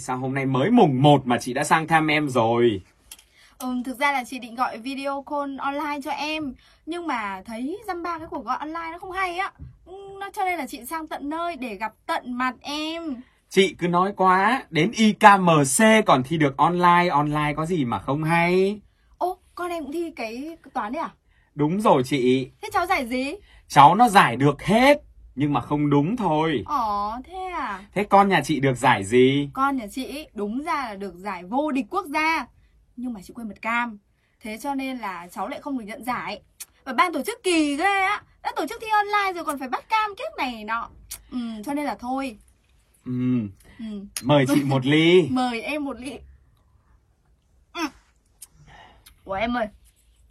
sao hôm nay mới mùng 1 mà chị đã sang thăm em rồi? Ừ, thực ra là chị định gọi video call online cho em Nhưng mà thấy dăm ba cái cuộc gọi online nó không hay á Nó cho nên là chị sang tận nơi để gặp tận mặt em Chị cứ nói quá, đến IKMC còn thi được online, online có gì mà không hay. Ô, con em cũng thi cái toán đấy à? Đúng rồi chị, Thế cháu giải gì? cháu nó giải được hết, nhưng mà không đúng thôi. Ồ, thế à? Thế con nhà chị được giải gì? Con nhà chị đúng ra là được giải vô địch quốc gia Nhưng mà chị quên mật cam Thế cho nên là cháu lại không được nhận giải Và ban tổ chức kỳ ghê á Đã tổ chức thi online rồi còn phải bắt cam kiếp này nọ Ừ, cho nên là thôi Ừ, ừ. mời chị một ly. Mời em một ly ừ. Ủa em ơi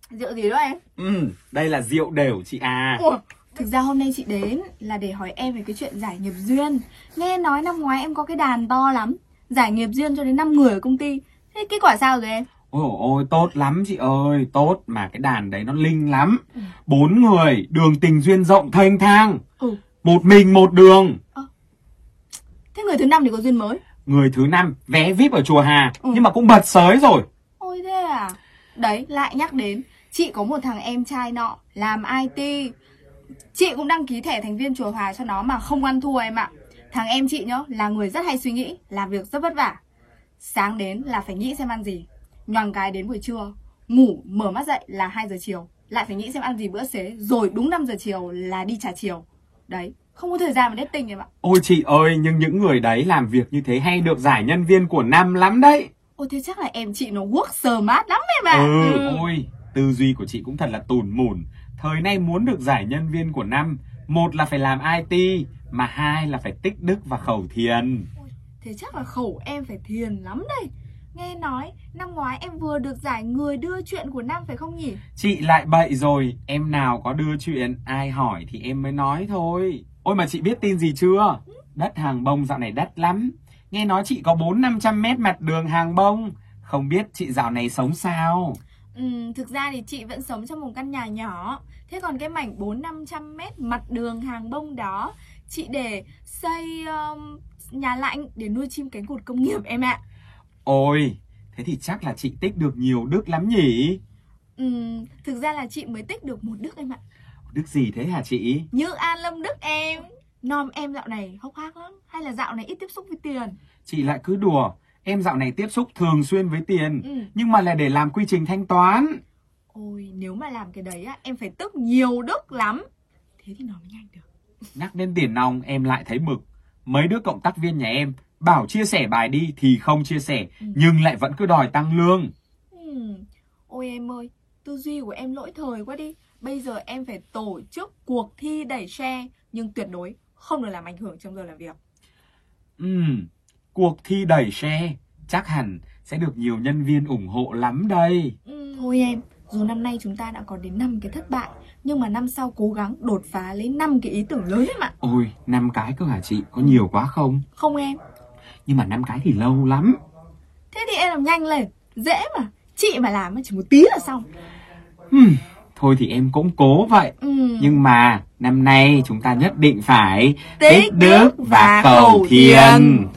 Rượu gì đó em? Ừ, đây là rượu đều chị à. Ủa, thực ra hôm nay chị đến là để hỏi em về cái chuyện giải nghiệp duyên Nghe nói năm ngoái em có cái đàn to lắm Giải nghiệp duyên cho đến 5 người ở công ty Thế kết quả sao rồi em? Ôi ôi tốt lắm chị ơi, tốt mà cái đàn đấy nó linh lắm. Bốn người, đường tình duyên rộng thênh thang. Ừ. Một mình một đường. Thế người thứ năm thì có duyên mới Người thứ năm vé VIP ở chùa Hà Ừ. nhưng mà cũng bật sới rồi. Ôi thế à Đấy lại nhắc đến Chị có một thằng em trai nọ Làm IT Chị cũng đăng ký thẻ thành viên chùa Hòa cho nó mà không ăn thua em ạ. Thằng em chị nhá là người rất hay suy nghĩ Làm việc rất vất vả. Sáng đến là phải nghĩ xem ăn gì. Nhoằng cái đến buổi trưa Ngủ mở mắt dậy là 2 giờ chiều. Lại phải nghĩ xem ăn gì bữa xế Rồi đúng 5 giờ chiều là đi trà chiều. Đấy không có thời gian mà dating em ạ. Ôi chị ơi, nhưng những người đấy làm việc như thế hay được giải nhân viên của năm lắm đấy. Ôi thế chắc là em chị nó work smart lắm em ạ. Ừ, ôi, tư duy của chị cũng thật là tùn mùn. Thời nay muốn được giải nhân viên của năm, một là phải làm IT, mà hai là phải tích đức và khẩu thiền. Thế chắc là khẩu em phải thiền lắm đây Nghe nói năm ngoái em vừa được giải người đưa chuyện của năm phải không nhỉ? Chị lại bậy rồi, em nào có đưa chuyện, ai hỏi thì em mới nói thôi. Ôi mà chị biết tin gì chưa? Đất hàng bông dạo này đắt lắm. Nghe nói chị có 4-500 mét mặt đường hàng bông. Không biết chị dạo này sống sao? Ừ, thực ra thì chị vẫn sống trong một căn nhà nhỏ Thế còn cái mảnh 4-500 mét mặt đường hàng bông đó Chị để xây um, nhà lạnh để nuôi chim cánh cụt công nghiệp em ạ Ôi, thế thì chắc là chị tích được nhiều đức lắm nhỉ? ừ, Thực ra là chị mới tích được một đức em ạ Đức gì thế hả chị? Như An Lâm Đức em Nom em dạo này hốc hác lắm Hay là dạo này ít tiếp xúc với tiền Chị lại cứ đùa. Em dạo này tiếp xúc thường xuyên với tiền, Ừ. nhưng mà là để làm quy trình thanh toán. Ôi nếu mà làm cái đấy á Em phải tức nhiều đức lắm Thế thì nó mới nhanh được Nhắc đến tiền nong em lại thấy mực. Mấy đứa cộng tác viên nhà em bảo chia sẻ bài đi thì không chia sẻ, Ừ. nhưng lại vẫn cứ đòi tăng lương. Hmm. Ôi em ơi, tư duy của em lỗi thời quá đi. Bây giờ em phải tổ chức cuộc thi đẩy share nhưng tuyệt đối không được làm ảnh hưởng trong giờ làm việc. Ừm, cuộc thi đẩy xe chắc hẳn sẽ được nhiều nhân viên ủng hộ lắm đây. Thôi em, dù năm nay chúng ta đã có đến 5 cái thất bại nhưng mà năm sau cố gắng đột phá lấy 5 cái ý tưởng lớn em ạ. Ôi, năm cái cơ hả chị? Có nhiều quá không? Không em, Nhưng mà năm cái thì lâu lắm. thế thì em làm nhanh lên, dễ mà. Chị mà làm chỉ một tí là xong. Hmm, thôi thì em cũng cố vậy. Ừ. Nhưng mà năm nay chúng ta nhất định phải Tích đức và khẩu thiền.